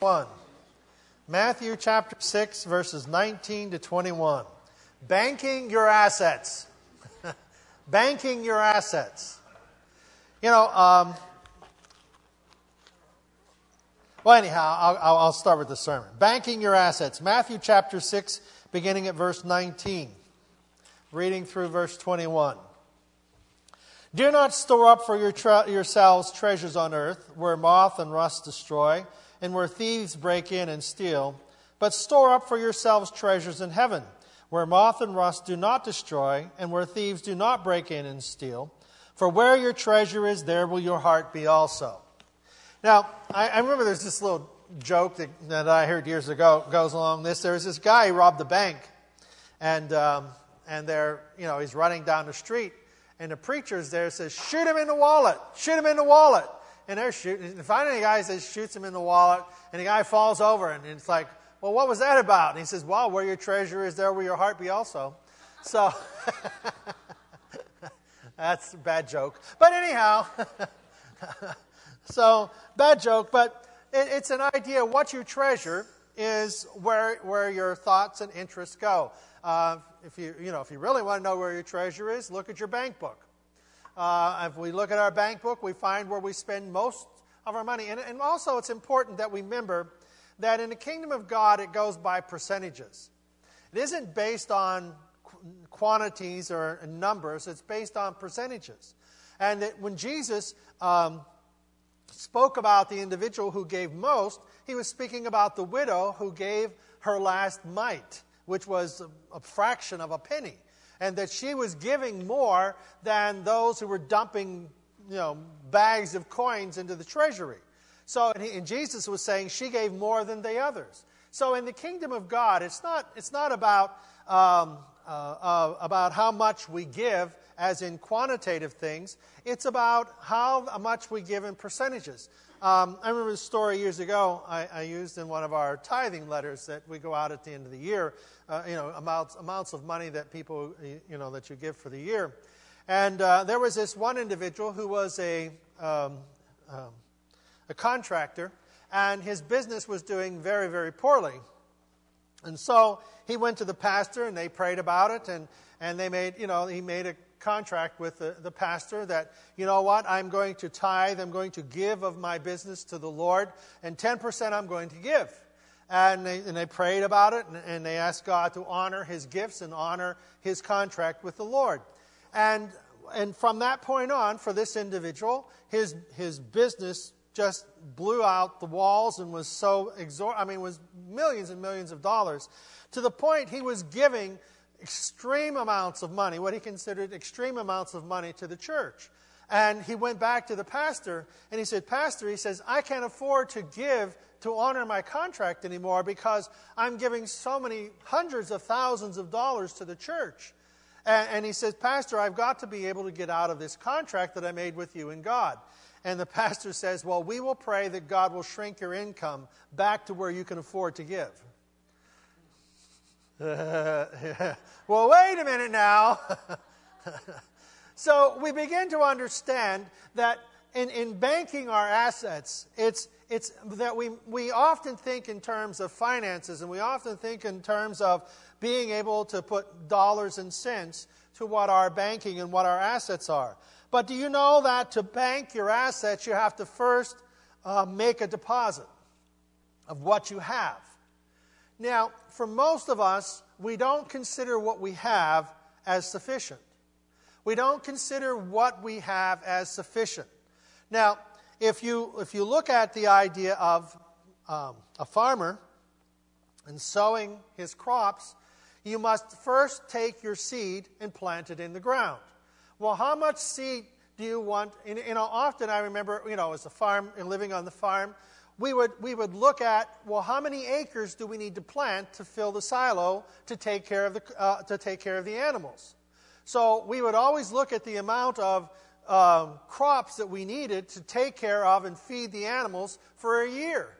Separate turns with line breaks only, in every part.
1. Matthew chapter 6, verses 19 to 21. Banking your assets. Banking your assets. You know, um, well, anyhow, I'll, I'll start with the sermon. Banking your assets. Matthew chapter 6, beginning at verse 19, reading through verse 21. Do not store up for your tre- yourselves treasures on earth, where moth and rust destroy, and where thieves break in and steal, but store up for yourselves treasures in heaven, where moth and rust do not destroy, and where thieves do not break in and steal. For where your treasure is, there will your heart be also. Now, I, I remember there's this little joke that, that I heard years ago goes along this. There was this guy who robbed a bank, and um, and there, you know, he's running down the street, and the preacher's there says, "Shoot him in the wallet! Shoot him in the wallet!" And they're shooting. And finally, the guy says, shoots him in the wallet, and the guy falls over, and it's like, "Well, what was that about?" And he says, "Well, where your treasure is, there will your heart be also." So. That's a bad joke. But anyhow, so bad joke, but it, it's an idea. What you treasure is where, where your thoughts and interests go. Uh, if you, you know, if you really want to know where your treasure is, look at your bank book. Uh, if we look at our bank book, we find where we spend most of our money. And, and also, it's important that we remember that in the kingdom of God, it goes by percentages. It isn't based on quantities or numbers, it's based on percentages. And that when Jesus um, spoke about the individual who gave most, he was speaking about the widow who gave her last mite, which was a, a fraction of a penny. And that she was giving more than those who were dumping you know, bags of coins into the treasury. So, and, he, and Jesus was saying she gave more than the others. So, in the kingdom of God, it's not, it's not about um, uh, uh, about how much we give, as in quantitative things. It's about how much we give in percentages. Um, I remember a story years ago I, I, used in one of our tithing letters that we go out at the end of the year. Uh, you know, amounts amounts of money that people you know that you give for the year. And uh, there was this one individual who was a um, um, a contractor, and his business was doing very very poorly. And so he went to the pastor and they prayed about it and, and they made, you know, he made a contract with the, the pastor that, you know what, I'm going to tithe, I'm going to give of my business to the Lord, and 10% I'm going to give. And they, and they prayed about it and, and they asked God to honor his gifts and honor his contract with the Lord. And, and from that point on, for this individual, his, his business just blew out the walls and was so exor- I mean, was millions and millions of dollars to the point he was giving extreme amounts of money, what he considered extreme amounts of money to the church. And he went back to the pastor and he said, Pastor, he says, I can't afford to give to honor my contract anymore because I'm giving so many hundreds of thousands of dollars to the church. And, and he says, Pastor, I've got to be able to get out of this contract that I made with you and God. And the pastor says, Well, we will pray that God will shrink your income back to where you can afford to give. well, wait a minute now. so we begin to understand that in, in banking our assets, it's, it's that we, we often think in terms of finances and we often think in terms of being able to put dollars and cents to what our banking and what our assets are. But do you know that to bank your assets, you have to first uh, make a deposit of what you have? Now, for most of us, we don't consider what we have as sufficient. We don't consider what we have as sufficient. Now, if you, if you look at the idea of um, a farmer and sowing his crops, you must first take your seed and plant it in the ground. Well, how much seed do you want? And, you know, often I remember, you know, as a farm, and living on the farm, we would, we would look at, well, how many acres do we need to plant to fill the silo to take care of the, uh, to take care of the animals? So we would always look at the amount of um, crops that we needed to take care of and feed the animals for a year.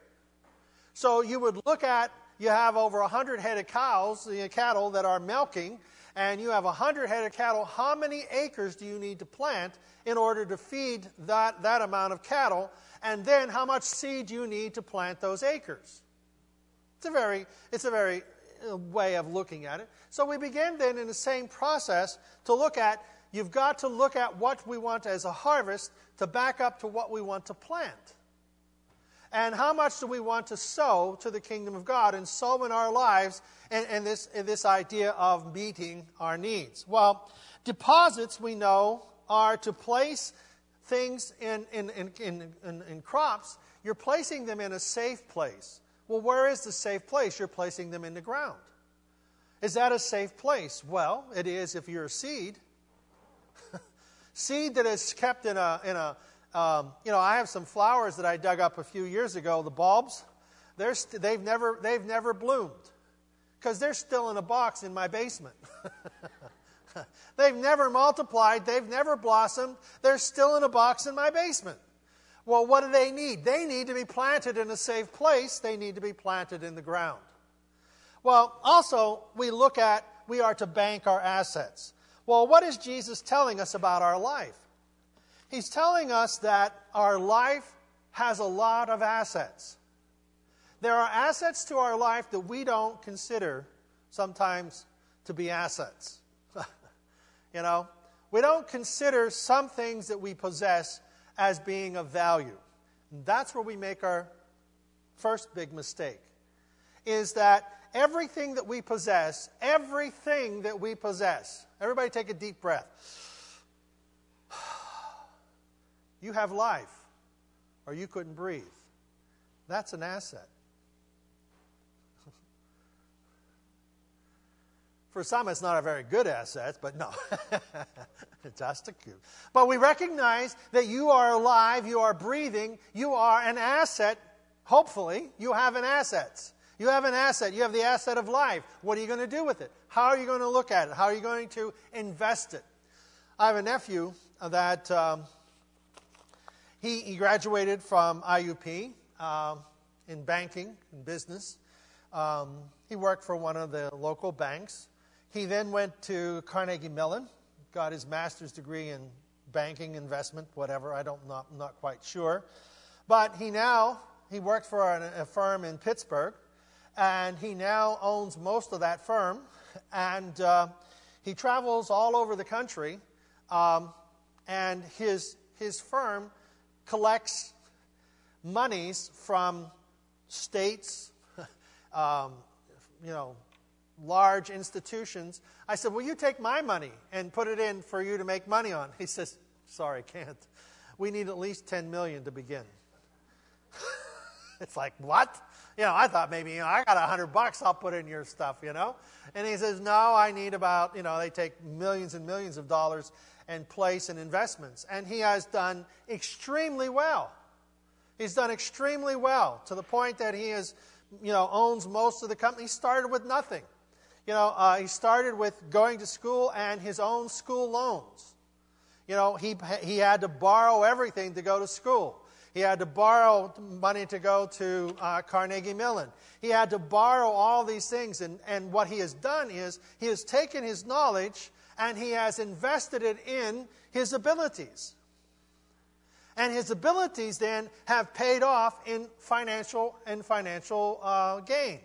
So you would look at you have over 100 head of cows, the cattle that are milking, and you have 100 head of cattle, how many acres do you need to plant in order to feed that, that amount of cattle? And then how much seed do you need to plant those acres? It's a very, it's a very uh, way of looking at it. So we begin then in the same process to look at, you've got to look at what we want as a harvest to back up to what we want to plant. And how much do we want to sow to the kingdom of God and sow in our lives and, this, this idea of meeting our needs? Well, deposits, we know, are to place things in, in, in, in, in crops. You're placing them in a safe place. Well, where is the safe place? You're placing them in the ground. Is that a safe place? Well, it is if you're a seed. seed that is kept in a, in a um, you know, I have some flowers that I dug up a few years ago, the bulbs. They're st- they've, never, they've never bloomed because they're still in a box in my basement. they've never multiplied, they've never blossomed, they're still in a box in my basement. Well, what do they need? They need to be planted in a safe place, they need to be planted in the ground. Well, also, we look at we are to bank our assets. Well, what is Jesus telling us about our life? He's telling us that our life has a lot of assets. There are assets to our life that we don't consider sometimes to be assets. you know, we don't consider some things that we possess as being of value. And that's where we make our first big mistake. Is that everything that we possess, everything that we possess, everybody take a deep breath you have life, or you couldn't breathe. That's an asset. For some, it's not a very good asset, but no, just a cute. But we recognize that you are alive, you are breathing, you are an asset. Hopefully, you have an asset. You have an asset. You have the asset of life. What are you going to do with it? How are you going to look at it? How are you going to invest it? I have a nephew that um, he, he graduated from IUP um, in banking and business. Um, he worked for one of the local banks. He then went to Carnegie Mellon, got his master's degree in banking, investment, whatever. I don't not not quite sure, but he now he worked for a, a firm in Pittsburgh, and he now owns most of that firm, and uh, he travels all over the country, um, and his his firm collects monies from states, um, you know, large institutions. I said, Will you take my money and put it in for you to make money on? He says, Sorry, can't. We need at least 10 million to begin. it's like, what? You know, I thought maybe, you know, I got a hundred bucks, I'll put in your stuff, you know? And he says, no, I need about, you know, they take millions and millions of dollars and place and investments. And he has done extremely well. He's done extremely well to the point that he is, you know, owns most of the company. He started with nothing. You know, uh, he started with going to school and his own school loans. You know, he, he had to borrow everything to go to school. He had to borrow money to go to uh, Carnegie Mellon. He had to borrow all these things. And, and what he has done is he has taken his knowledge and he has invested it in his abilities. And his abilities then have paid off in financial and financial uh, gain.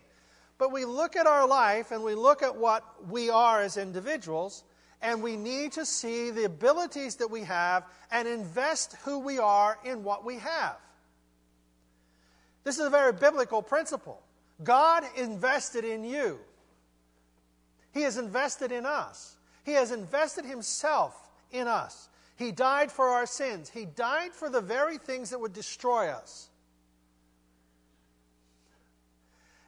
But we look at our life and we look at what we are as individuals, and we need to see the abilities that we have and invest who we are in what we have. This is a very biblical principle. God invested in you, He has invested in us. He has invested himself in us. He died for our sins. He died for the very things that would destroy us.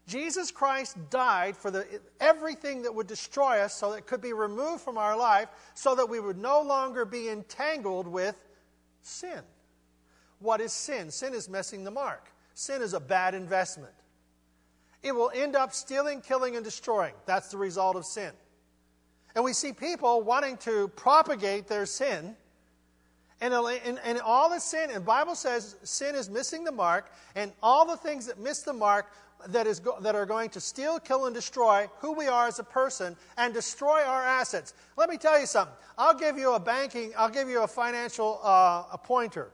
Jesus Christ died for the, everything that would destroy us so that it could be removed from our life so that we would no longer be entangled with sin. What is sin? Sin is missing the mark. Sin is a bad investment. It will end up stealing, killing, and destroying. That's the result of sin. And we see people wanting to propagate their sin And, and, and all the sin, and Bible says sin is missing the mark, and all the things that miss the mark that, is go, that are going to steal, kill, and destroy who we are as a person and destroy our assets. Let me tell you something. I'll give you a banking, I'll give you a financial uh, a pointer.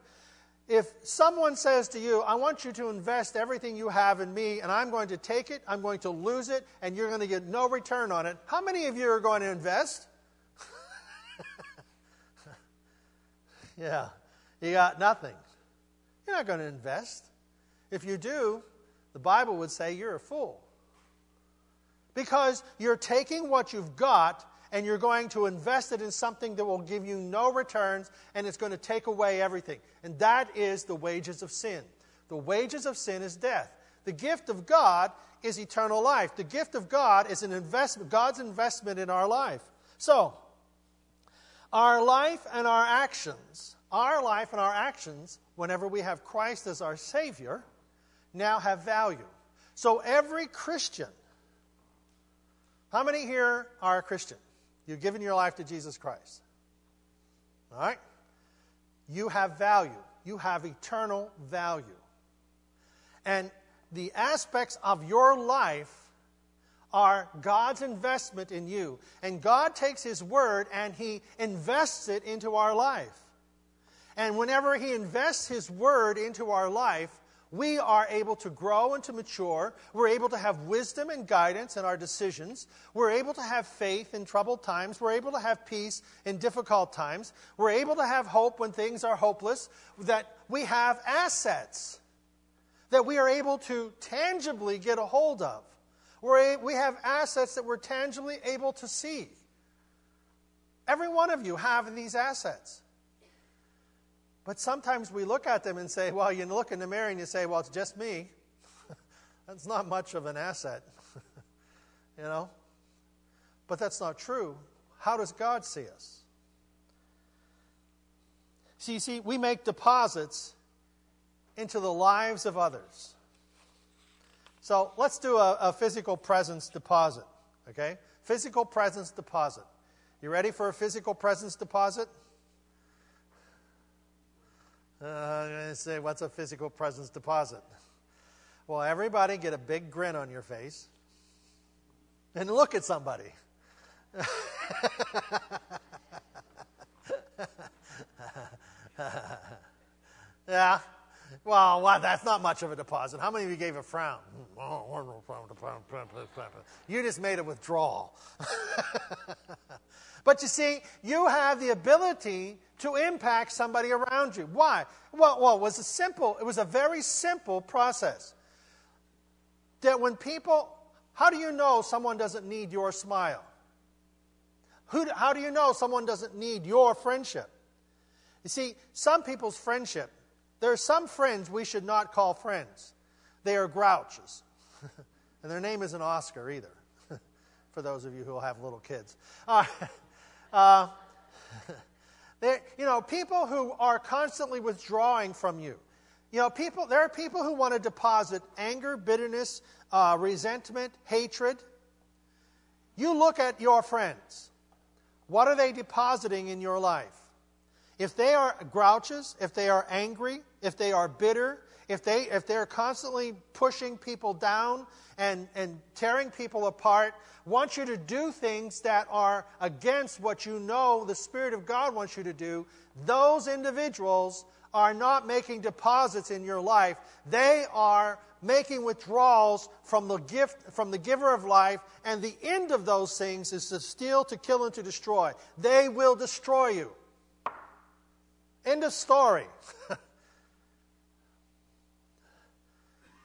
If someone says to you, I want you to invest everything you have in me, and I'm going to take it, I'm going to lose it, and you're going to get no return on it, how many of you are going to invest? yeah, you got nothing. You're not going to invest. If you do, the Bible would say you're a fool. Because you're taking what you've got and you're going to invest it in something that will give you no returns and it's going to take away everything. And that is the wages of sin. The wages of sin is death. The gift of God is eternal life. The gift of God is an investment, God's investment in our life. So, our life and our actions, our life and our actions, whenever we have Christ as our Savior, now have value. So every Christian, how many here are a Christian? You've given your life to Jesus Christ. All right? You have value. You have eternal value. And the aspects of your life are God's investment in you. And God takes His word and He invests it into our life. And whenever He invests His word into our life, we are able to grow and to mature. We're able to have wisdom and guidance in our decisions. We're able to have faith in troubled times. We're able to have peace in difficult times. We're able to have hope when things are hopeless. That we have assets that we are able to tangibly get a hold of. We're a, we have assets that we're tangibly able to see. Every one of you have these assets. But sometimes we look at them and say, well, you look in the mirror and you say, well, it's just me. that's not much of an asset, you know? But that's not true. How does God see us? See, see, we make deposits into the lives of others. So let's do a, a physical presence deposit, okay? Physical presence deposit. You ready for a physical presence deposit? Uh, say, what's a physical presence deposit? Well, everybody get a big grin on your face and look at somebody. yeah. Well, well, that's not much of a deposit. How many of you gave a frown? Mm, you just made a withdrawal. but you see, you have the ability to impact somebody around you. Why? Well, well, it was a simple, it was a very simple process. That when people, how do you know someone doesn't need your smile? Who, how do you know someone doesn't need your friendship? You see, some people's friendship, there are some friends we should not call friends. They are grouches. and their name isn't Oscar either, for those of you who have little kids. Uh, uh, you know, people who are constantly withdrawing from you. You know, people, there are people who want to deposit anger, bitterness, uh, resentment, hatred. You look at your friends. What are they depositing in your life? If they are grouches, if they are angry, if they are bitter, if, they, if they're constantly pushing people down and, and tearing people apart, want you to do things that are against what you know the Spirit of God wants you to do, those individuals are not making deposits in your life. They are making withdrawals from the gift from the giver of life and the end of those things is to steal to kill and to destroy. They will destroy you. End of story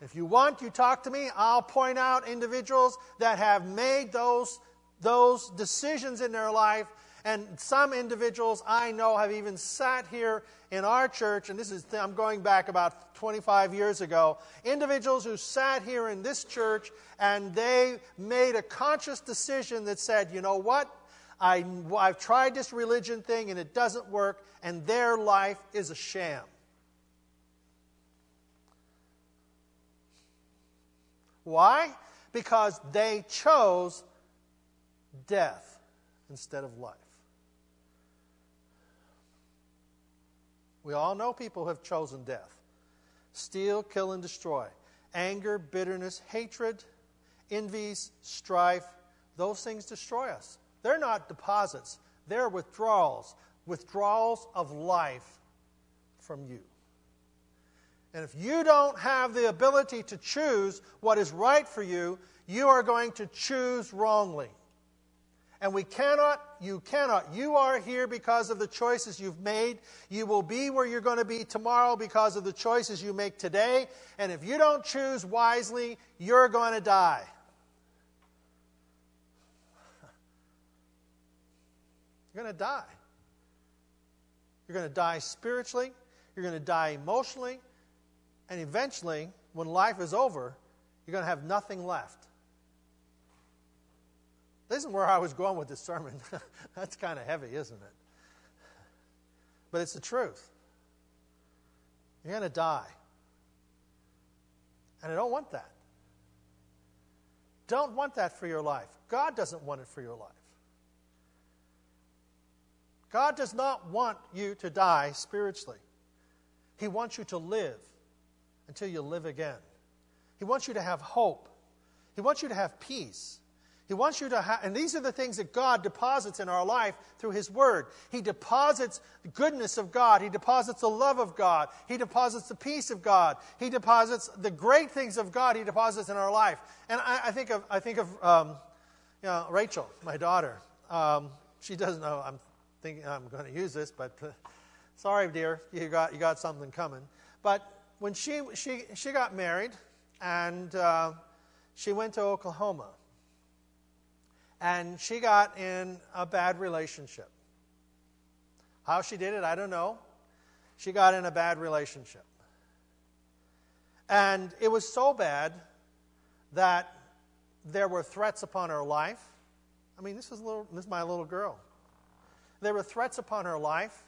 If you want, you talk to me. I'll point out individuals that have made those, those decisions in their life. And some individuals I know have even sat here in our church, and this is, I'm going back about 25 years ago. Individuals who sat here in this church and they made a conscious decision that said, you know what? I, I've tried this religion thing and it doesn't work, and their life is a sham. Why? Because they chose death instead of life. We all know people who have chosen death steal, kill, and destroy. Anger, bitterness, hatred, envies, strife, those things destroy us. They're not deposits, they're withdrawals, withdrawals of life from you. And if you don't have the ability to choose what is right for you, you are going to choose wrongly. And we cannot, you cannot. You are here because of the choices you've made. You will be where you're going to be tomorrow because of the choices you make today. And if you don't choose wisely, you're going to die. You're going to die. You're going to die spiritually. You're going to die emotionally. And eventually, when life is over, you're going to have nothing left. This is where I was going with this sermon. That's kind of heavy, isn't it? But it's the truth. You're going to die. And I don't want that. Don't want that for your life. God doesn't want it for your life. God does not want you to die spiritually. He wants you to live until you live again. He wants you to have hope. He wants you to have peace. He wants you to have, and these are the things that God deposits in our life through His Word. He deposits the goodness of God. He deposits the love of God. He deposits the peace of God. He deposits the great things of God. He deposits in our life. And I, I think of, I think of um, you know, Rachel, my daughter. Um, she doesn't know I'm thinking I'm going to use this, but uh, sorry, dear, you got you got something coming. But when she she she got married, and uh, she went to Oklahoma and she got in a bad relationship. How she did it, I don't know. She got in a bad relationship. And it was so bad that there were threats upon her life. I mean, this is, little, this is my little girl. There were threats upon her life.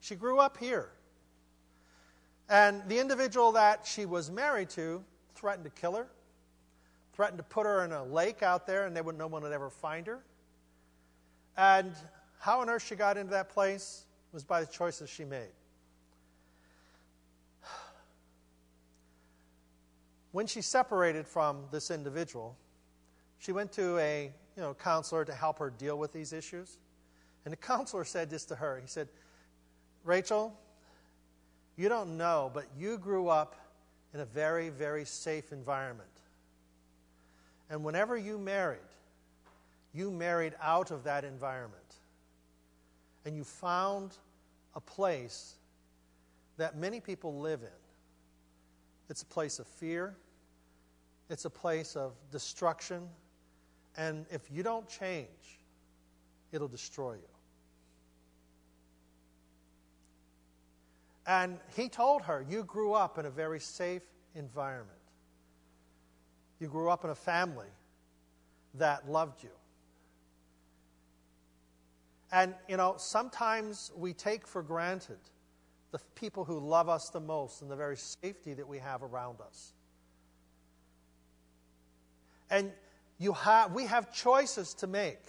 She grew up here. And the individual that she was married to threatened to kill her threatened to put her in a lake out there and they would, no one would ever find her. And how on earth she got into that place was by the choices she made. When she separated from this individual, she went to a you know, counselor to help her deal with these issues. And the counselor said this to her. He said, Rachel, you don't know, but you grew up in a very, very safe environment. And whenever you married, you married out of that environment. And you found a place that many people live in. It's a place of fear, it's a place of destruction. And if you don't change, it'll destroy you. And he told her, You grew up in a very safe environment. You grew up in a family that loved you. And, you know, sometimes we take for granted the people who love us the most and the very safety that we have around us. And you have, we have choices to make.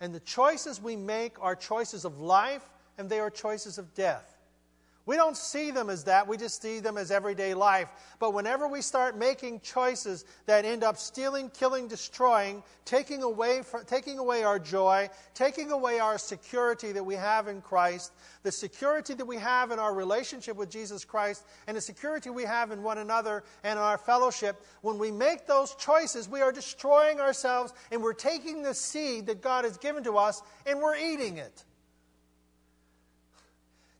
And the choices we make are choices of life and they are choices of death. We don't see them as that, we just see them as everyday life. But whenever we start making choices that end up stealing, killing, destroying, taking away, taking away our joy, taking away our security that we have in Christ, the security that we have in our relationship with Jesus Christ, and the security we have in one another and our fellowship, when we make those choices, we are destroying ourselves and we're taking the seed that God has given to us and we're eating it.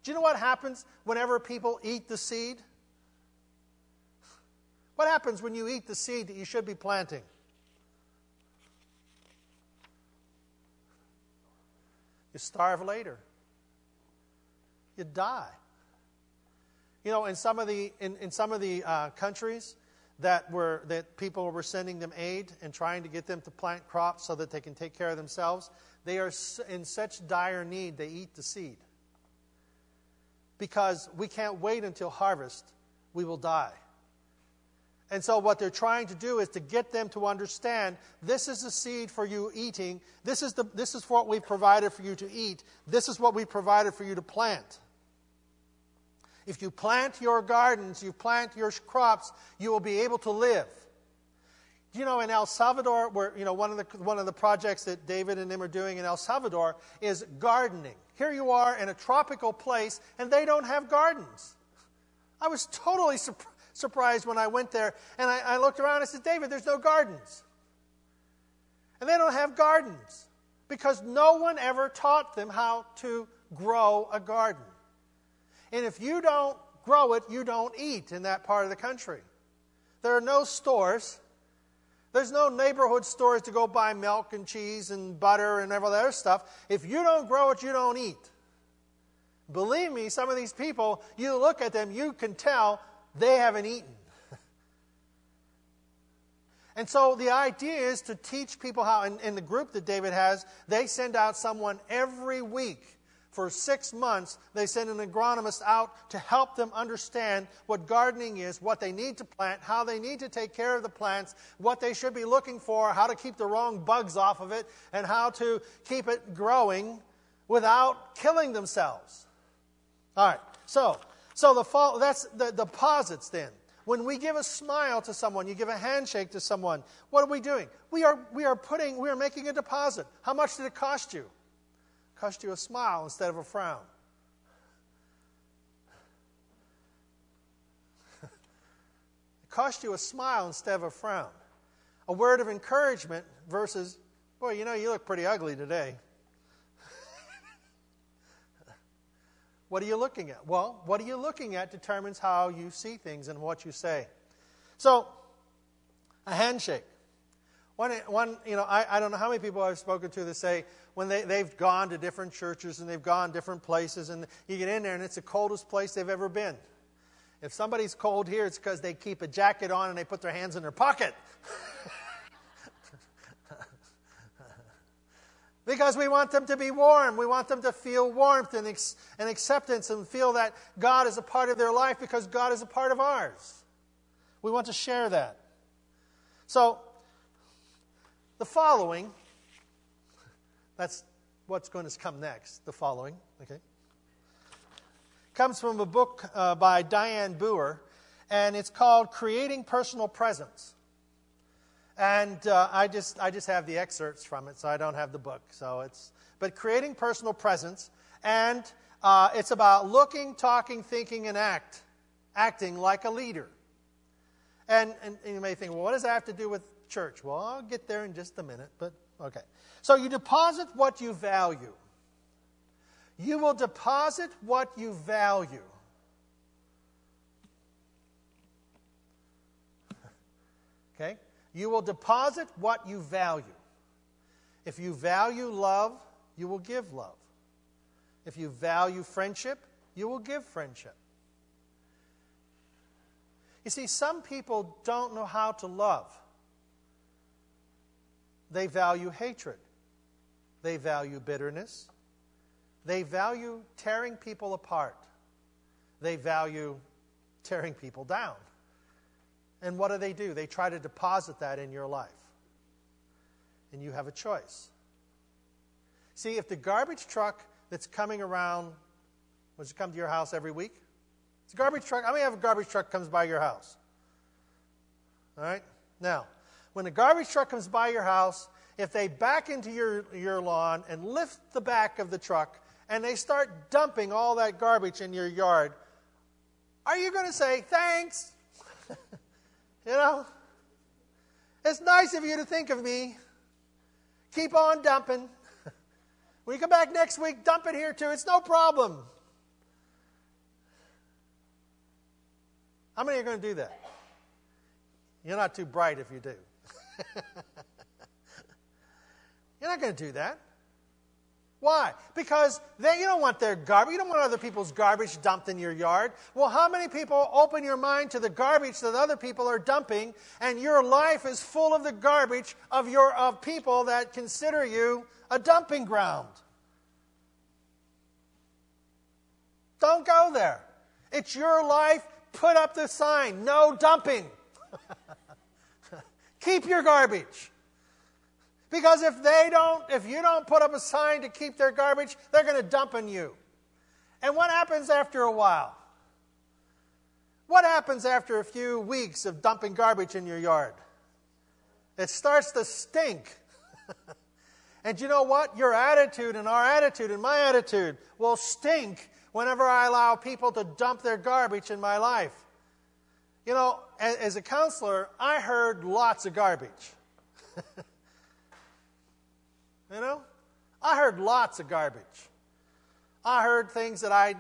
Do you know what happens whenever people eat the seed? What happens when you eat the seed that you should be planting? You starve later. You die. You know, in some of the in, in some of the uh, countries that were that people were sending them aid and trying to get them to plant crops so that they can take care of themselves, they are in such dire need they eat the seed because we can't wait until harvest. We will die. And so, what they're trying to do is to get them to understand this is the seed for you eating. This is, the, this is what we've provided for you to eat. This is what we provided for you to plant. If you plant your gardens, you plant your crops, you will be able to live. You know, in El Salvador, where you know one of the one of the projects that David and them are doing in El Salvador is gardening. Here you are in a tropical place, and they don't have gardens. I was totally sur- surprised when I went there, and I, I looked around and I said, David, there's no gardens. And they don't have gardens because no one ever taught them how to grow a garden. And if you don't grow it, you don't eat in that part of the country. There are no stores. There's no neighborhood stores to go buy milk and cheese and butter and all that other stuff. If you don't grow it, you don't eat. Believe me, some of these people, you look at them, you can tell they haven't eaten. and so the idea is to teach people how, in, in the group that David has, they send out someone every week for six months, they send an agronomist out to help them understand what gardening is, what they need to plant, how they need to take care of the plants, what they should be looking for, how to keep the wrong bugs off of it, and how to keep it growing without killing themselves. All right, so, so the fall, that's the deposits then. When we give a smile to someone, you give a handshake to someone, what are we doing? We are, we are putting, we are making a deposit. How much did it cost you? Cost you a smile instead of a frown. it cost you a smile instead of a frown. A word of encouragement versus, boy, you know, you look pretty ugly today. what are you looking at? Well, what are you looking at determines how you see things and what you say. So, a handshake. One, one you know, I, I don't know how many people I've spoken to that say, when they, they've gone to different churches and they've gone different places, and you get in there and it's the coldest place they've ever been. If somebody's cold here, it's because they keep a jacket on and they put their hands in their pocket. because we want them to be warm. We want them to feel warmth and, ex- and acceptance and feel that God is a part of their life because God is a part of ours. We want to share that. So, the following that's what's going to come next, the following. Okay. Comes from a book uh, by Diane Booher, and it's called Creating Personal Presence. And uh, I, just, I just have the excerpts from it, so I don't have the book. So it's, but creating personal presence, and uh, it's about looking, talking, thinking, and act, acting like a leader. And, and, and you may think, well, what does that have to do with church? Well, I'll get there in just a minute, but okay. So you deposit what you value. You will deposit what you value. Okay? You will deposit what you value. If you value love, you will give love. If you value friendship, you will give friendship. You see, some people don't know how to love, they value hatred. They value bitterness. They value tearing people apart. They value tearing people down. And what do they do? They try to deposit that in your life. And you have a choice. See, if the garbage truck that's coming around, does it come to your house every week? It's a garbage truck. How many have a garbage truck comes by your house? All right? Now, when a garbage truck comes by your house, if they back into your, your lawn and lift the back of the truck and they start dumping all that garbage in your yard, are you going to say, thanks? you know? It's nice of you to think of me. Keep on dumping. when you come back next week, dump it here too. It's no problem. How many are going to do that? You're not too bright if you do. You're not going to do that. Why? Because they, you don't want their garbage. You don't want other people's garbage dumped in your yard. Well, how many people open your mind to the garbage that other people are dumping, and your life is full of the garbage of your of people that consider you a dumping ground? Don't go there. It's your life. Put up the sign: no dumping. Keep your garbage. Because if they don't, if you don't put up a sign to keep their garbage, they're going to dump on you. And what happens after a while? What happens after a few weeks of dumping garbage in your yard? It starts to stink. and you know what? Your attitude and our attitude and my attitude will stink whenever I allow people to dump their garbage in my life. You know, as a counselor, I heard lots of garbage. you know? I heard lots of garbage. I heard things that I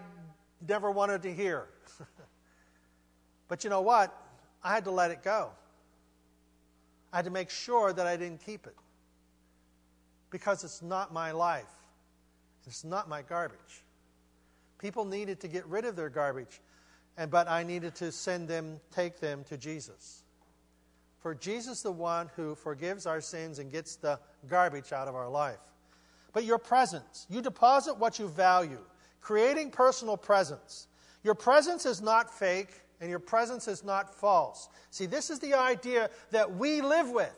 never wanted to hear. but you know what? I had to let it go. I had to make sure that I didn't keep it. Because it's not my life, it's not my garbage. People needed to get rid of their garbage, and, but I needed to send them, take them to Jesus. For Jesus, the one who forgives our sins and gets the garbage out of our life. But your presence, you deposit what you value, creating personal presence. Your presence is not fake, and your presence is not false. See, this is the idea that we live with.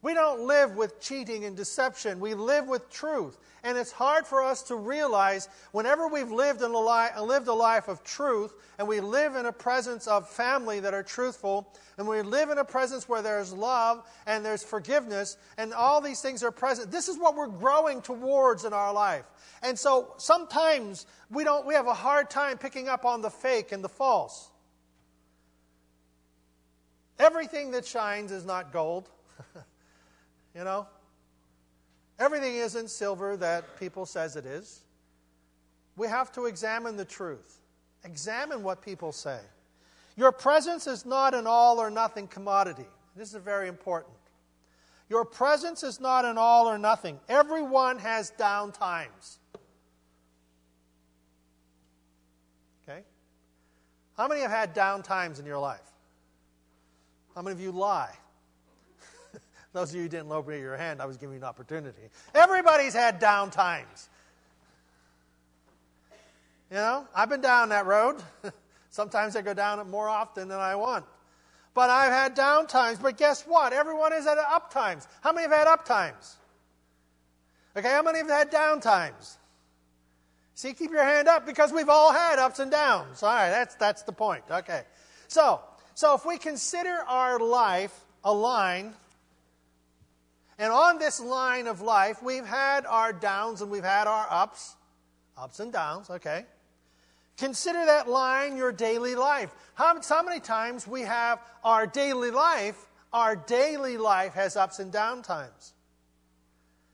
We don't live with cheating and deception. We live with truth. And it's hard for us to realize whenever we've lived, in a li- lived a life of truth and we live in a presence of family that are truthful and we live in a presence where there's love and there's forgiveness and all these things are present. This is what we're growing towards in our life. And so sometimes we don't we have a hard time picking up on the fake and the false. Everything that shines is not gold. you know? Everything isn't silver that people says it is. We have to examine the truth. Examine what people say. Your presence is not an all or nothing commodity. This is very important. Your presence is not an all or nothing. Everyone has down times. Okay? How many have had down times in your life? How many of you lie? Those of you who didn't lower your hand, I was giving you an opportunity. Everybody's had down times. You know, I've been down that road. Sometimes I go down it more often than I want. But I've had down times. But guess what? Everyone has had up times. How many have had up times? Okay, how many have had down times? See, keep your hand up because we've all had ups and downs. All right, that's, that's the point. Okay. So, so if we consider our life a line, and on this line of life, we've had our downs and we've had our ups, ups and downs, okay? Consider that line your daily life. How, how many times we have our daily life, our daily life has ups and down times.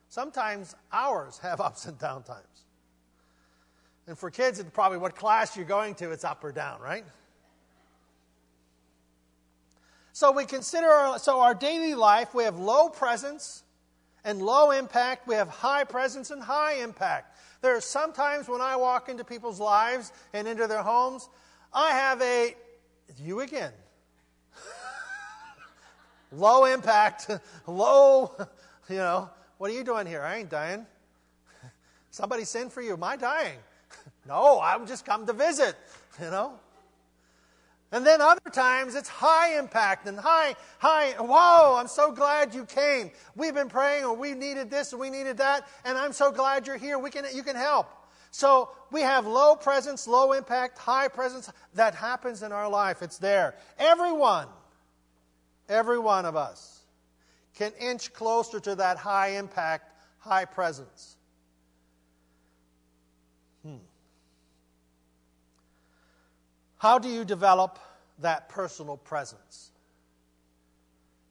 Sometimes ours have ups and down times. And for kids, it's probably what class you're going to, it's up or down, right? So we consider our, so our daily life, we have low presence and low impact. We have high presence and high impact. There are sometimes when I walk into people's lives and into their homes, I have a, you again. low impact, low, you know, what are you doing here? I ain't dying. Somebody sent for you. Am I dying? no, I'm just come to visit, you know. And then other times it's high impact and high, high, whoa, I'm so glad you came. We've been praying or we needed this and we needed that, and I'm so glad you're here. We can, you can help. So we have low presence, low impact, high presence. That happens in our life. It's there. Everyone, every one of us can inch closer to that high impact, high presence. How do you develop that personal presence?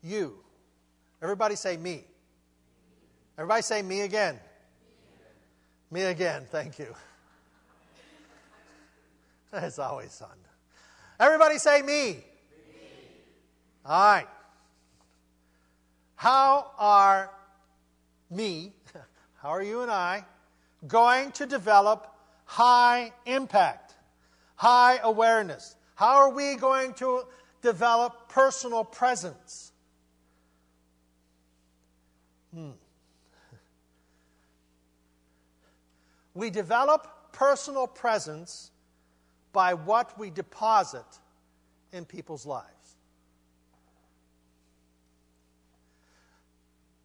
You. Everybody say me. Everybody say me again. Me again. Thank you. It's always fun. Everybody say me. me. All right. How are me, how are you and I, going to develop high impact? High awareness? How are we going to develop personal presence? Hmm. We develop personal presence by what we deposit in people's lives.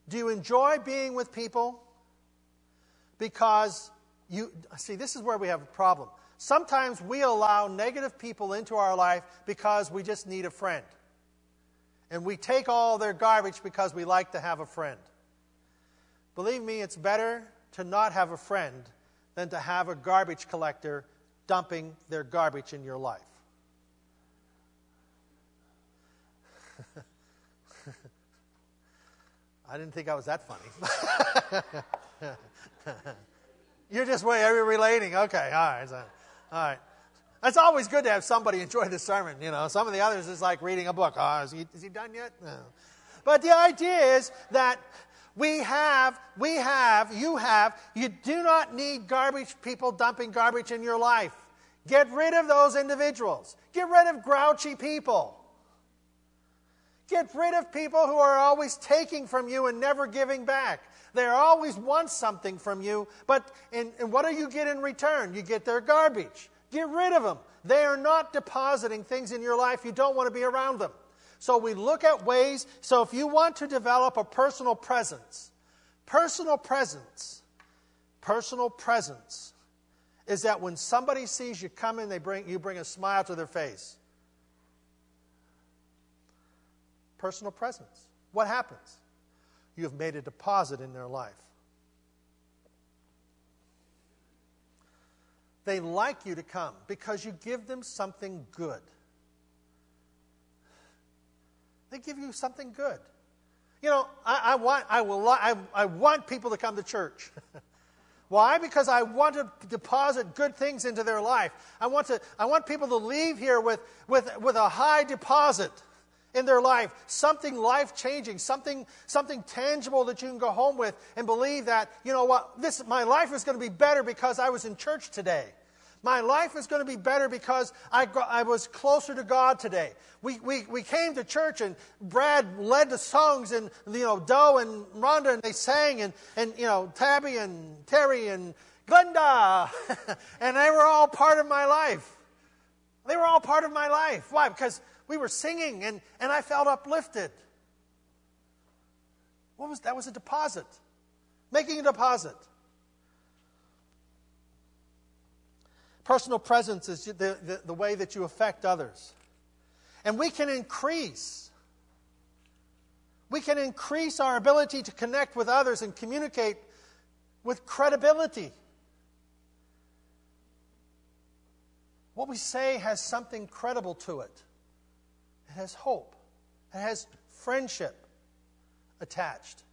Do you enjoy being with people? Because you see, this is where we have a problem. Sometimes we allow negative people into our life because we just need a friend. And we take all their garbage because we like to have a friend. Believe me, it's better to not have a friend than to have a garbage collector dumping their garbage in your life. I didn't think I was that funny. You're just way you're relating. Okay, all right, all right. It's always good to have somebody enjoy the sermon. You know, some of the others is like reading a book. Oh, is he, is he done yet? No. But the idea is that we have, we have, you have, you do not need garbage people dumping garbage in your life. Get rid of those individuals. Get rid of grouchy people. Get rid of people who are always taking from you and never giving back. They always want something from you, but and what do you get in return? You get their garbage. Get rid of them. They are not depositing things in your life. You don't want to be around them. So we look at ways. So if you want to develop a personal presence, personal presence, personal presence is that when somebody sees you come in, they bring, you bring a smile to their face. personal presence. What happens? You have made a deposit in their life. They like you to come because you give them something good. They give you something good. You know, I, I want, I, will, I, I want people to come to church. Why? Because I want to deposit good things into their life. I want, to, I want people to leave here with, with, with a high deposit in their life, something life changing, something, something tangible that you can go home with and believe that, you know what, this, my life is going to be better because I was in church today. My life is going to be better because I, I was closer to God today. We, we, we came to church and Brad led the songs and, you know, Doe and Rhonda and they sang and, and you know, Tabby and Terry and Glenda. and they were all part of my life. They were all part of my life. Why? Because we were singing and, and I felt uplifted. What was that? Was a deposit. Making a deposit. Personal presence is the, the, the way that you affect others. And we can increase. We can increase our ability to connect with others and communicate with credibility. What we say has something credible to it. Has hope, it has friendship attached.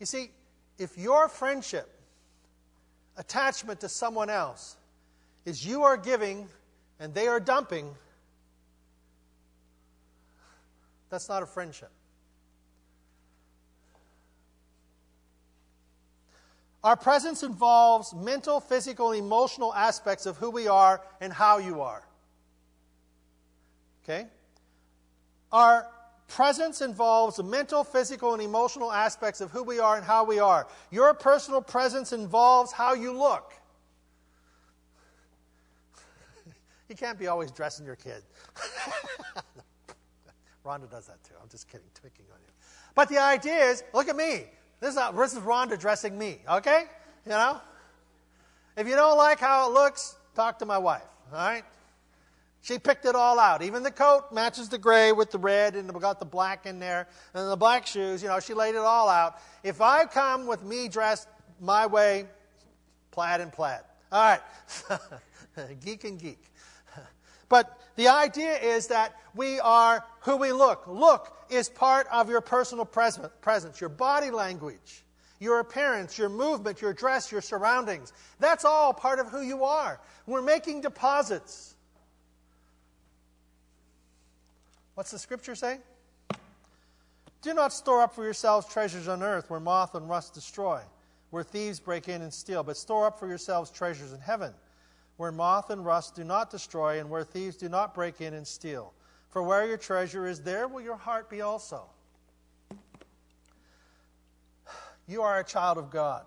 You see, if your friendship, attachment to someone else, is you are giving and they are dumping, that's not a friendship. Our presence involves mental, physical, and emotional aspects of who we are and how you are. Okay? Our presence involves the mental, physical, and emotional aspects of who we are and how we are. Your personal presence involves how you look. you can't be always dressing your kid. Rhonda does that too. I'm just kidding, picking on you. But the idea is look at me. This is, not, this is Rhonda dressing me, okay? You know? If you don't like how it looks, talk to my wife, all right? She picked it all out. Even the coat matches the gray with the red, and got the black in there, and the black shoes. You know, she laid it all out. If I come with me dressed my way, plaid and plaid. All right, geek and geek. But the idea is that we are who we look. Look is part of your personal presence, your body language, your appearance, your movement, your dress, your surroundings. That's all part of who you are. We're making deposits. What's the scripture say? Do not store up for yourselves treasures on earth where moth and rust destroy, where thieves break in and steal, but store up for yourselves treasures in heaven, where moth and rust do not destroy, and where thieves do not break in and steal. For where your treasure is, there will your heart be also. You are a child of God.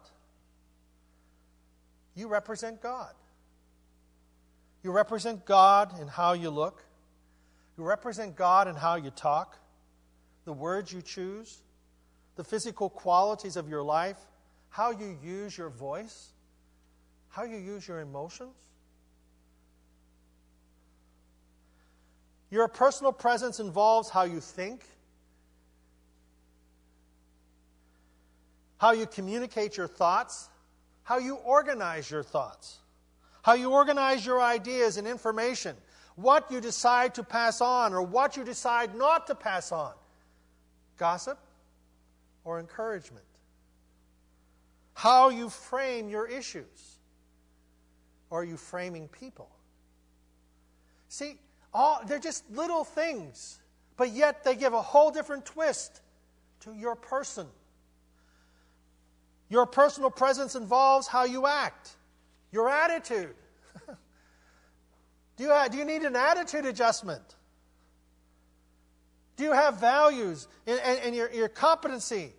You represent God. You represent God in how you look. You represent God in how you talk, the words you choose, the physical qualities of your life, how you use your voice, how you use your emotions. Your personal presence involves how you think, how you communicate your thoughts, how you organize your thoughts, how you organize your ideas and information, what you decide to pass on or what you decide not to pass on. Gossip or encouragement. How you frame your issues. Or are you framing people? See, all, they're just little things, but yet they give a whole different twist to your person. Your personal presence involves how you act, your attitude. do, you have, do you need an attitude adjustment? Do you have values and, and, and your, your competency?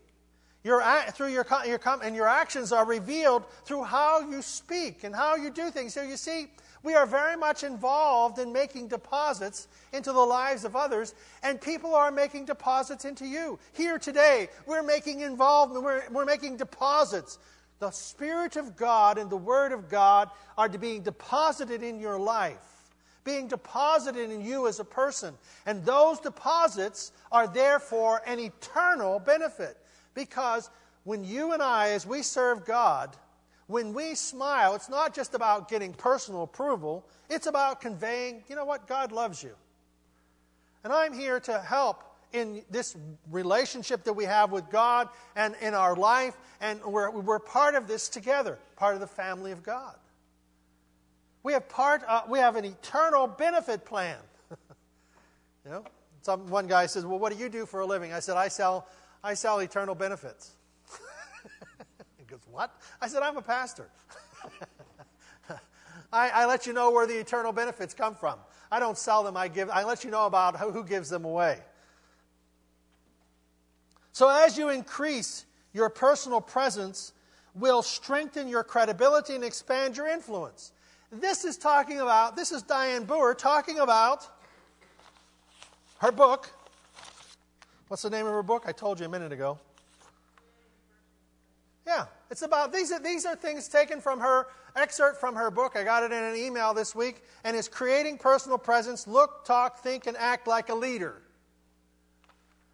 Your, through your, your, and your actions are revealed through how you speak and how you do things. So you see, we are very much involved in making deposits into the lives of others, and people are making deposits into you. Here today, we're making involvement, we're, we're making deposits. The Spirit of God and the Word of God are being deposited in your life, being deposited in you as a person. And those deposits are therefore an eternal benefit. Because when you and I, as we serve God, when we smile, it's not just about getting personal approval, it's about conveying, you know what, God loves you. And I'm here to help in this relationship that we have with God and in our life, and we're, we're part of this together, part of the family of God. We have, part, uh, we have an eternal benefit plan. you know, some, one guy says, Well, what do you do for a living? I said, I sell, I sell eternal benefits he goes, What? I said, I'm a pastor. I, I, let you know where the eternal benefits come from. I don't sell them, I, give, I let you know about who, who gives them away. So, as you increase your personal presence, will strengthen your credibility and expand your influence. This is talking about, this is Diane Booher talking about her book. What's the name of her book? I told you a minute ago. Yeah, it's about these are these are things taken from her excerpt from her book. I got it in an email this week, and it's creating personal presence. Look, talk, think, and act like a leader.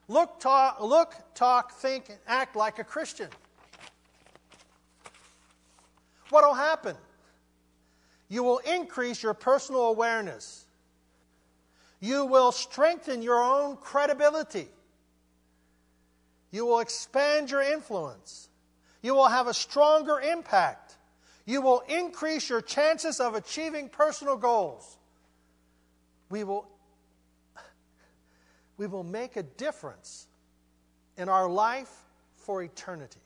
Look, talk, look, talk, think, and act like a Christian. What will happen? You will increase your personal awareness. You will strengthen your own credibility. You will expand your influence. You will have a stronger impact. You will increase your chances of achieving personal goals. We will, we will make a difference in our life for eternity.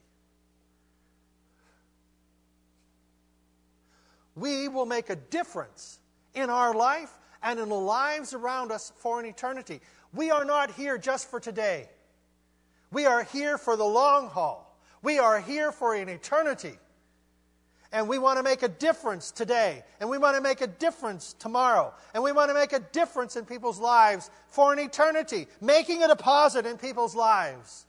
We will make a difference in our life and in the lives around us for an eternity. We are not here just for today. We are here for the long haul. We are here for an eternity. And we want to make a difference today. And we want to make a difference tomorrow. And we want to make a difference in people's lives for an eternity. Making a deposit in people's lives.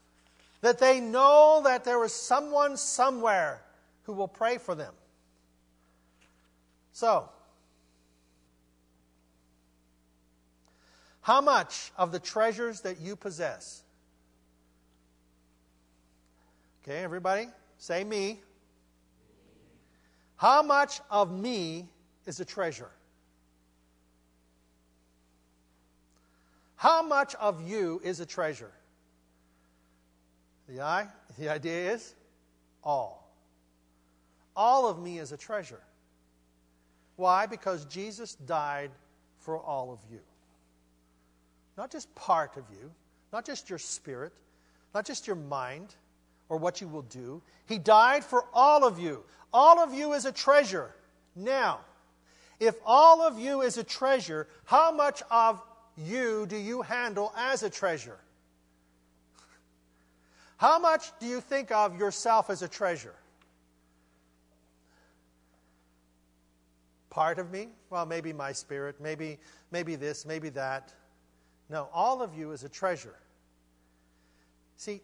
That they know that there is someone somewhere who will pray for them. So, how much of the treasures that you possess Okay, everybody, say me. How much of me is a treasure? How much of you is a treasure? The, I, the idea is all. All of me is a treasure. Why? Because Jesus died for all of you. Not just part of you, not just your spirit, not just your mind or what you will do. He died for all of you. All of you is a treasure. Now, if all of you is a treasure, how much of you do you handle as a treasure? How much do you think of yourself as a treasure? Part of me? Well, maybe my spirit, maybe, maybe this, maybe that. No, all of you is a treasure. See,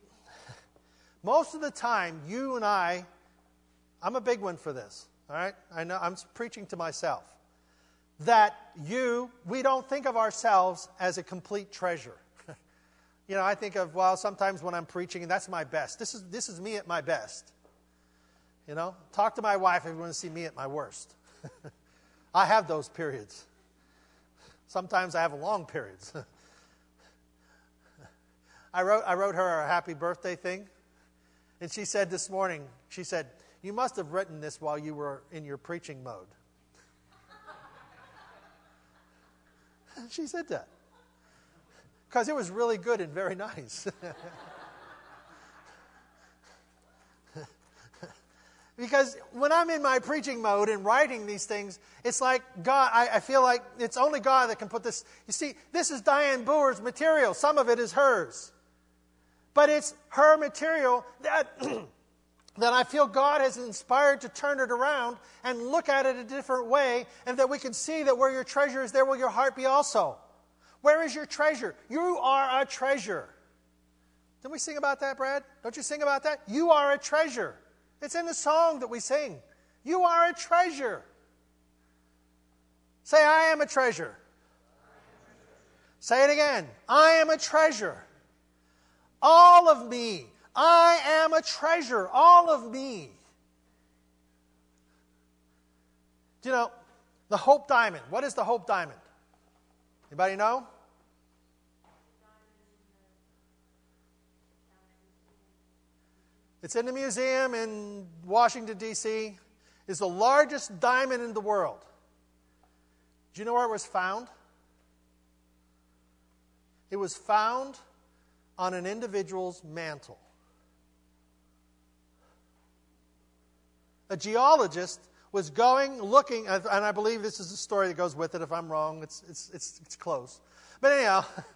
most of the time, you and I, I'm a big one for this, all right? I know I'm preaching to myself. that you, we don't think of ourselves as a complete treasure. you know, I think of, well, sometimes when I'm preaching, and that's my best. This is, this is me at my best. You know, talk to my wife if you want to see me at my worst. I have those periods. Sometimes I have long periods. I, wrote, I wrote her a happy birthday thing, and she said this morning, she said, You must have written this while you were in your preaching mode. she said that. Because it was really good and very nice. because when I'm in my preaching mode and writing these things, it's like God, I, I, feel like it's only God that can put this. You see, this is Diane Booher's material. Some of it is hers. But it's her material that, that I feel God has inspired to turn it around and look at it a different way, and that we can see that where your treasure is, there will your heart be also. Where is your treasure? You are a treasure. Didn't we sing about that, Brad? Don't you sing about that? You are a treasure. It's in the song that we sing. You are a treasure. Say, I am a treasure. Say it again. I am a treasure. All of me. I am a treasure. All of me. Do you know the Hope Diamond? What is the Hope Diamond? Anybody know? It's in the museum in Washington, D.C. It's the largest diamond in the world. Do you know where it was found? It was found on an individual's mantle. A geologist was going, looking, and I believe this is the story that goes with it. If I'm wrong, it's, it's, it's, it's close. But anyhow,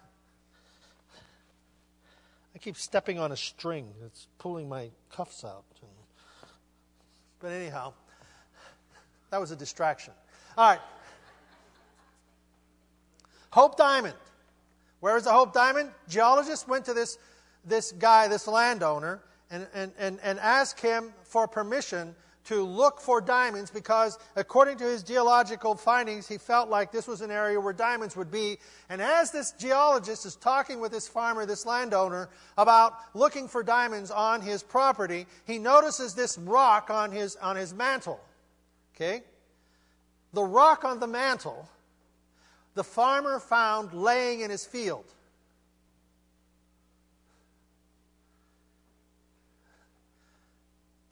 keep stepping on a string that's pulling my cuffs out. But anyhow, that was a distraction. All right. Hope Diamond. Where is the Hope Diamond? Geologist went to this, this guy, this landowner, and, and, and, and asked him for permission to look for diamonds because, according to his geological findings, he felt like this was an area where diamonds would be. And as this geologist is talking with this farmer, this landowner, about looking for diamonds on his property, he notices this rock on his, on his mantle. Okay? The rock on the mantle, the farmer found laying in his field.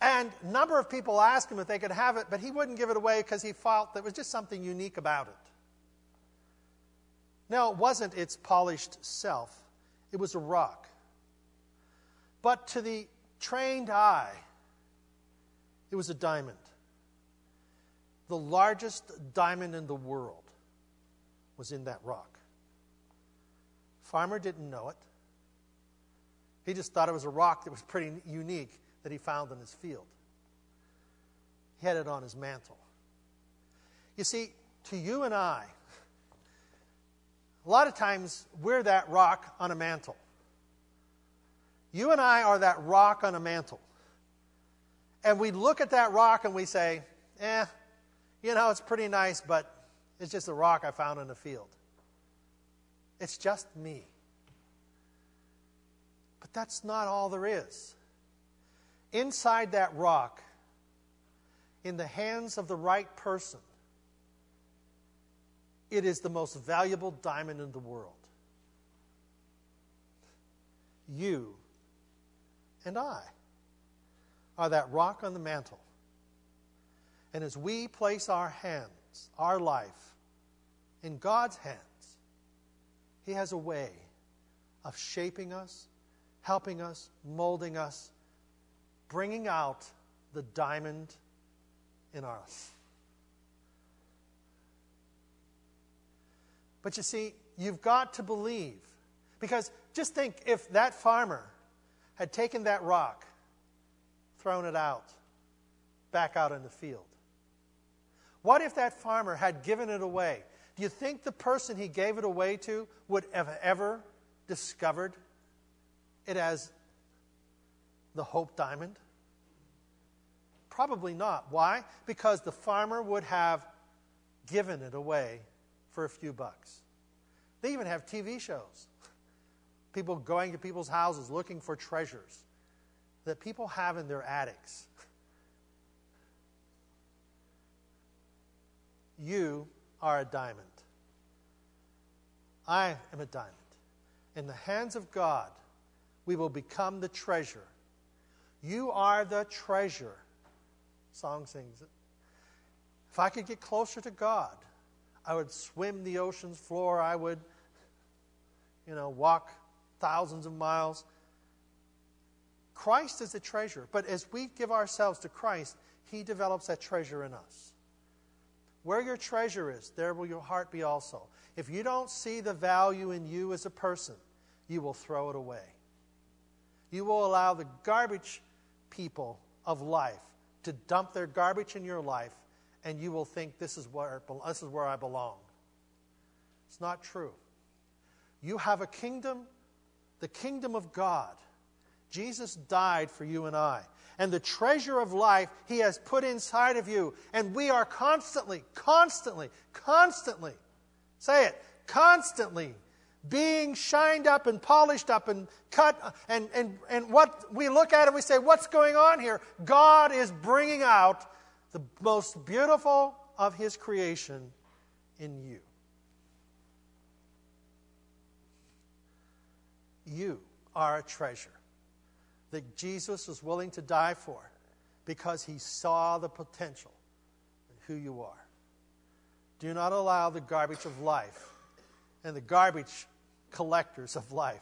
And a number of people asked him if they could have it, but he wouldn't give it away because he felt there was just something unique about it. No, it wasn't its polished self, it was a rock. But to the trained eye, it was a diamond. The largest diamond in the world was in that rock. Farmer didn't know it. He just thought it was a rock that was pretty unique that he found in his field. He had it on his mantle. You see, to you and I, a lot of times we're that rock on a mantle. You and I are that rock on a mantle. And we look at that rock and we say, eh, you know, it's pretty nice, but it's just a rock I found in the field. It's just me. But that's not all there is. Inside that rock, in the hands of the right person, it is the most valuable diamond in the world. You and I are that rock on the mantle. And as we place our hands, our life, in God's hands, He has a way of shaping us, helping us, molding us, bringing out the diamond in us. But you see, you've got to believe. Because just think if that farmer had taken that rock, thrown it out, back out in the field. What if that farmer had given it away? Do you think the person he gave it away to would have ever discovered it as the Hope Diamond? Probably not. Why? Because the farmer would have given it away for a few bucks. They even have TV shows. People going to people's houses looking for treasures that people have in their attics. You are a diamond. I am a diamond. In the hands of God, we will become the treasure. You are the treasure. Song sings it. If I could get closer to God, I would swim the ocean's floor. I would, you know, walk thousands of miles. Christ is the treasure. But as we give ourselves to Christ, He develops that treasure in us. Where your treasure is, there will your heart be also. If you don't see the value in you as a person, you will throw it away. You will allow the garbage people of life to dump their garbage in your life, and you will think this is where, this is where I belong. It's not true. You have a kingdom, the kingdom of God. Jesus died for you and I. And the treasure of life He has put inside of you. And we are constantly, constantly, constantly, say it, constantly being shined up and polished up and cut. And, and, and what we look at and we say, what's going on here? God is bringing out the most beautiful of His creation in you. You are a treasure that Jesus was willing to die for because he saw the potential in who you are. Do not allow the garbage of life and the garbage collectors of life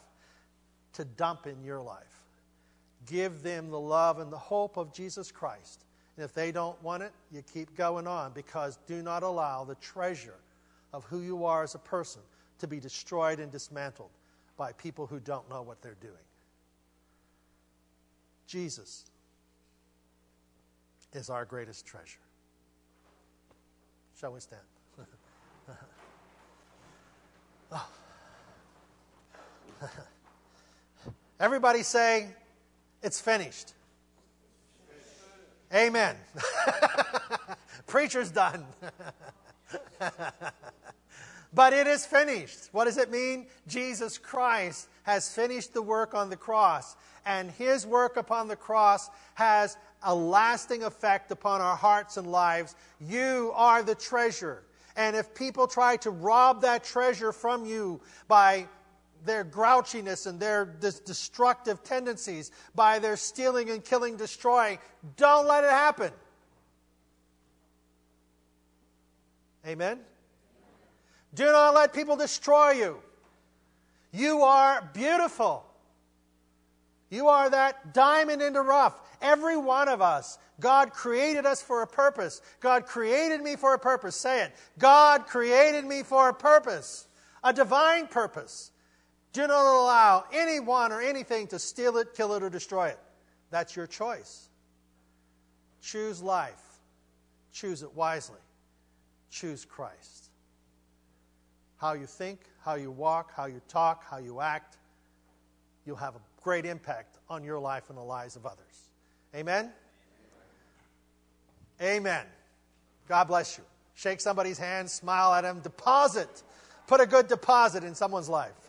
to dump in your life. Give them the love and the hope of Jesus Christ. And if they don't want it, you keep going on because do not allow the treasure of who you are as a person to be destroyed and dismantled by people who don't know what they're doing. Jesus is our greatest treasure. Shall we stand? oh. Everybody say, It's finished. Amen. Preacher's done. but it is finished. What does it mean? Jesus Christ has finished the work on the cross, and his work upon the cross has a lasting effect upon our hearts and lives. You are the treasure. And if people try to rob that treasure from you by their grouchiness and their destructive tendencies by their stealing and killing, destroying. Don't let it happen. Amen? Do not let people destroy you. You are beautiful. You are that diamond in the rough. Every one of us. God created us for a purpose. God created me for a purpose. Say it. God created me for a purpose, a divine purpose. Do not allow anyone or anything to steal it, kill it, or destroy it. That's your choice. Choose life. Choose it wisely. Choose Christ. How you think, how you walk, how you talk, how you act, you'll have a great impact on your life and the lives of others. Amen? Amen. God bless you. Shake somebody's hand, smile at them, deposit. Put a good deposit in someone's life.